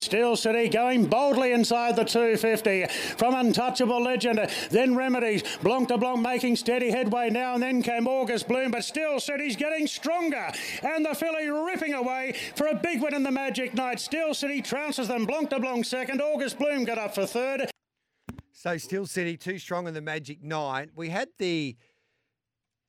Steel City going boldly inside the 250 from Untouchable Legend, then Remedies. Blanc de Blanc making steady headway now, and then came August Bloom, but Steel City's getting stronger. And the filly ripping away for a big win in the Magic Night. Steel City trounces them. Blanc de Blanc second. August Bloom got up for third. So Steel City too strong in the Magic Night. We had the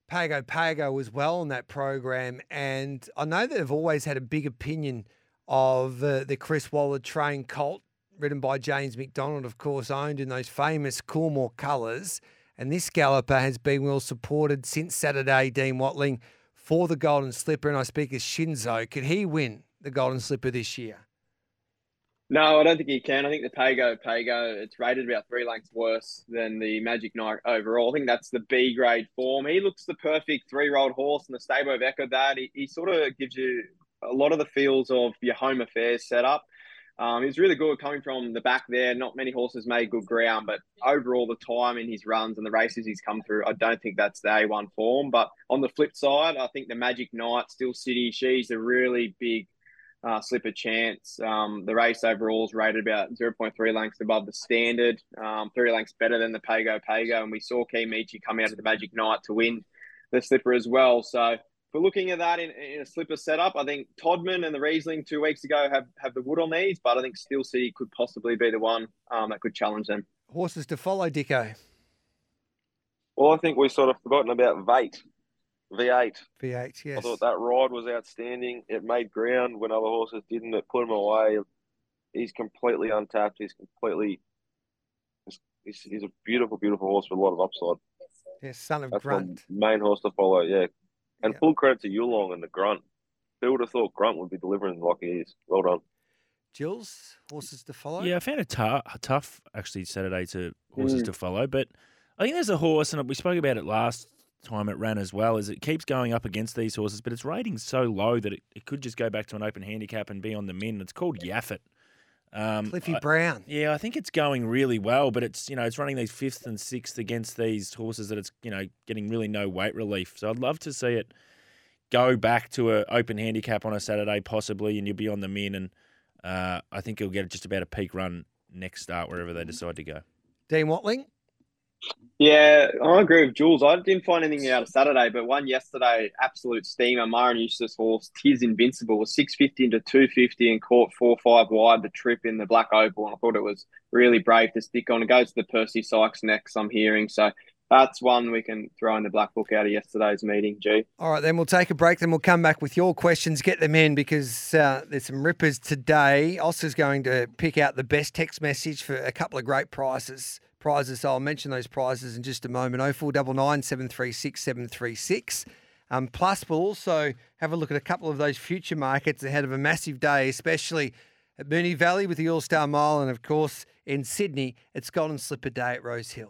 Pago Pago as well on that program, and I know that they've always had a big opinion of uh, the Chris Waller trained colt, ridden by James McDonald, of course, owned in those famous Coolmore colours. And this galloper has been well supported since Saturday, Dean Watling, for the Golden Slipper. And I speak as Shinzo. Could he win the Golden Slipper this year? No, I don't think he can. I think the Pago Pago, it's rated about three lengths worse than the Magic Night overall. I think that's the B grade form. He looks the perfect three year old horse, and the stable have echoed that. He, he sort of gives you a lot of the feels of your home affairs setup. Um, he's really good coming from the back there. Not many horses made good ground, but overall, the time in his runs and the races he's come through, I don't think that's the A1 form. But on the flip side, I think the Magic Night, Steel City, she's a really big uh, slipper chance. Um, the race overall is rated about 0.3 lengths above the standard, um, three lengths better than the Pago Pago. And we saw Michi come out of the Magic Night to win the slipper as well. So for looking at that in, in, a slipper setup, I think Todman and the Reisling two weeks ago have, have the wood on these, but I think Steel City could possibly be the one um, that could challenge them. Horses to follow, Dicko. Well, I think we've sort of forgotten about Vate, V8. V8, yes. I thought that ride was outstanding. It made ground when other horses didn't. It put him away. He's completely untapped. He's completely. He's, he's a beautiful, beautiful horse with a lot of upside. Yes, son of That's Grunt. main horse to follow. Yeah, and Yeah. full credit to Yulong and the Grunt. Who would have thought Grunt would be delivering like he is? Well done. Jules, horses to follow. Yeah, I found it tou- tough actually Saturday to horses Mm. to follow, but I think there's a horse, and we spoke about it last time it ran as well. Is it keeps going up against these horses, but its rating's so low that it, it could just go back to an open handicap and be on the min. It's called Yaffet. Um, Cliffy I- Brown. yeah, I think it's going really well, but it's you know it's running these fifth and sixth against these horses that it's you know getting really no weight relief. So I'd love to see it go back to an open handicap on a Saturday possibly, and you'll be on the min, and uh, I think it'll get just about a peak run next start wherever they decide to go. Dean Watling. Yeah, I agree with Jules. I didn't find anything out of Saturday, but one yesterday, absolute steamer. Maher Eustace horse, Tis Invincible, was 650 into 250 and caught 4 5 wide the trip in the Black Opal. And I thought it was really brave to stick on. It goes to the Percy Sykes next, I'm hearing. So that's one we can throw in the black book out of yesterday's meeting, G. All right, then we'll take a break. Then we'll come back with your questions. Get them in because uh, there's some rippers today. Oscar's going to pick out the best text message for a couple of great prizes. Prizes. So I'll mention those prizes in just a moment. Oh four double nine seven three six seven three six. Um, plus, we'll also have a look at a couple of those future markets ahead of a massive day, especially at Moonee Valley with the All Star Mile, and of course in Sydney, it's Golden Slipper Day at Rosehill.